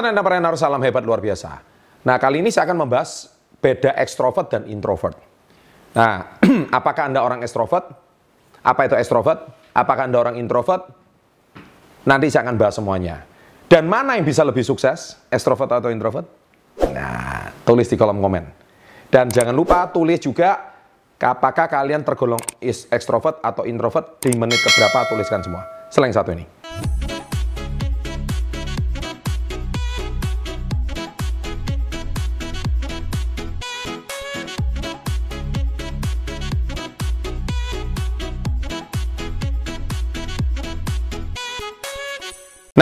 entrepreneur, salam hebat luar biasa. Nah, kali ini saya akan membahas beda ekstrovert dan introvert. Nah, apakah Anda orang ekstrovert? Apa itu ekstrovert? Apakah Anda orang introvert? Nanti saya akan bahas semuanya. Dan mana yang bisa lebih sukses, ekstrovert atau introvert? Nah, tulis di kolom komen. Dan jangan lupa tulis juga apakah kalian tergolong ekstrovert atau introvert di menit keberapa tuliskan semua. Selain satu ini.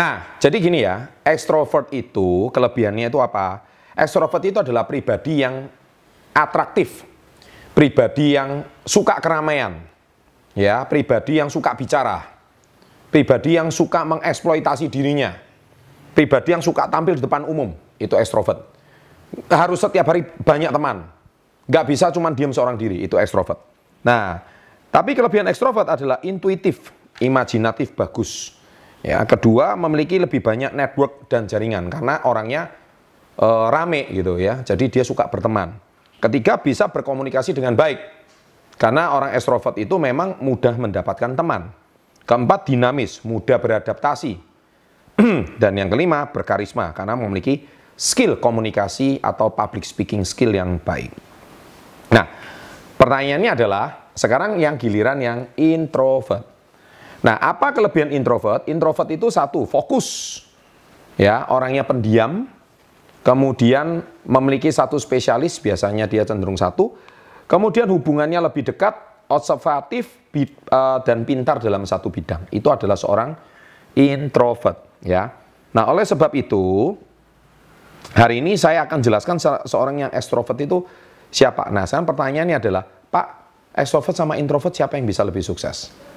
Nah, jadi gini ya, ekstrovert itu kelebihannya itu apa? Ekstrovert itu adalah pribadi yang atraktif, pribadi yang suka keramaian, ya, pribadi yang suka bicara, pribadi yang suka mengeksploitasi dirinya, pribadi yang suka tampil di depan umum, itu ekstrovert. Harus setiap hari banyak teman, nggak bisa cuma diam seorang diri, itu ekstrovert. Nah, tapi kelebihan ekstrovert adalah intuitif, imajinatif, bagus Ya, kedua memiliki lebih banyak network dan jaringan karena orangnya e, rame gitu ya. Jadi dia suka berteman. Ketiga bisa berkomunikasi dengan baik. Karena orang ekstrovert itu memang mudah mendapatkan teman. Keempat dinamis, mudah beradaptasi. dan yang kelima berkarisma karena memiliki skill komunikasi atau public speaking skill yang baik. Nah, pertanyaannya adalah sekarang yang giliran yang introvert. Nah, apa kelebihan introvert? Introvert itu satu, fokus. Ya, orangnya pendiam, kemudian memiliki satu spesialis, biasanya dia cenderung satu. Kemudian hubungannya lebih dekat, observatif, eh, dan pintar dalam satu bidang. Itu adalah seorang introvert, ya. Nah, oleh sebab itu, hari ini saya akan jelaskan seorang yang extrovert itu siapa. Nah, sekarang pertanyaannya adalah, Pak, extrovert sama introvert siapa yang bisa lebih sukses?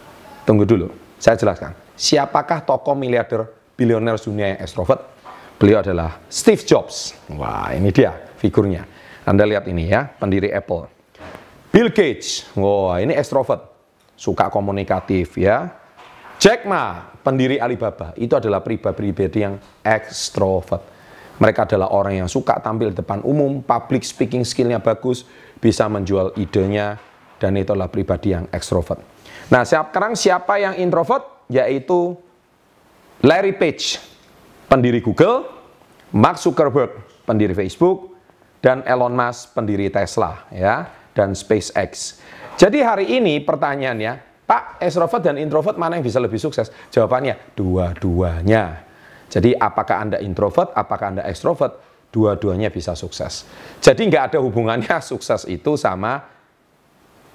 Tunggu dulu, saya jelaskan. Siapakah tokoh miliarder bilioner dunia yang ekstrovert? Beliau adalah Steve Jobs. Wah, ini dia figurnya. Anda lihat ini ya, pendiri Apple. Bill Gates. Wah, ini ekstrovert. Suka komunikatif ya. Jack Ma, pendiri Alibaba. Itu adalah pribadi-pribadi yang ekstrovert. Mereka adalah orang yang suka tampil depan umum, public speaking skillnya bagus, bisa menjual idenya, dan itu adalah pribadi yang ekstrovert. Nah, sekarang siapa yang introvert? Yaitu Larry Page, pendiri Google, Mark Zuckerberg, pendiri Facebook, dan Elon Musk, pendiri Tesla, ya, dan SpaceX. Jadi hari ini pertanyaannya, Pak, extrovert dan introvert mana yang bisa lebih sukses? Jawabannya, dua-duanya. Jadi apakah Anda introvert, apakah Anda extrovert? Dua-duanya bisa sukses. Jadi nggak ada hubungannya sukses itu sama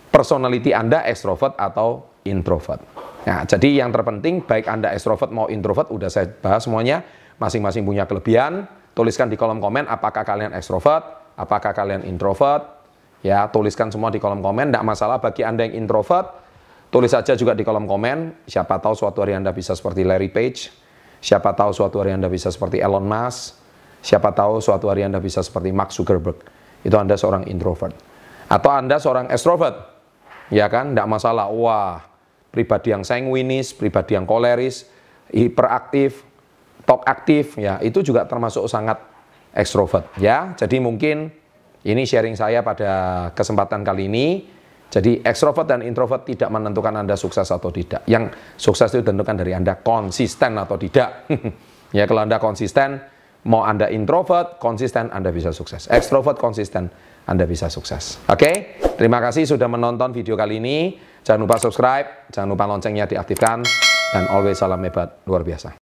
personality Anda ekstrovert atau introvert. Nah, jadi yang terpenting baik Anda ekstrovert mau introvert udah saya bahas semuanya, masing-masing punya kelebihan. Tuliskan di kolom komen apakah kalian ekstrovert, apakah kalian introvert. Ya, tuliskan semua di kolom komen, tidak masalah bagi Anda yang introvert. Tulis saja juga di kolom komen, siapa tahu suatu hari Anda bisa seperti Larry Page, siapa tahu suatu hari Anda bisa seperti Elon Musk, siapa tahu suatu hari Anda bisa seperti Mark Zuckerberg. Itu Anda seorang introvert. Atau Anda seorang extrovert, ya kan, tidak masalah. Wah, pribadi yang sanguinis, pribadi yang koleris, hiperaktif, talk aktif, ya itu juga termasuk sangat ekstrovert, ya. Jadi mungkin ini sharing saya pada kesempatan kali ini. Jadi ekstrovert dan introvert tidak menentukan Anda sukses atau tidak. Yang sukses itu ditentukan dari Anda konsisten atau tidak. ya kalau Anda konsisten, mau Anda introvert, konsisten Anda bisa sukses. Ekstrovert konsisten, Anda bisa sukses. Oke? Okay? Terima kasih sudah menonton video kali ini. Jangan lupa subscribe, jangan lupa loncengnya diaktifkan, dan always salam hebat luar biasa.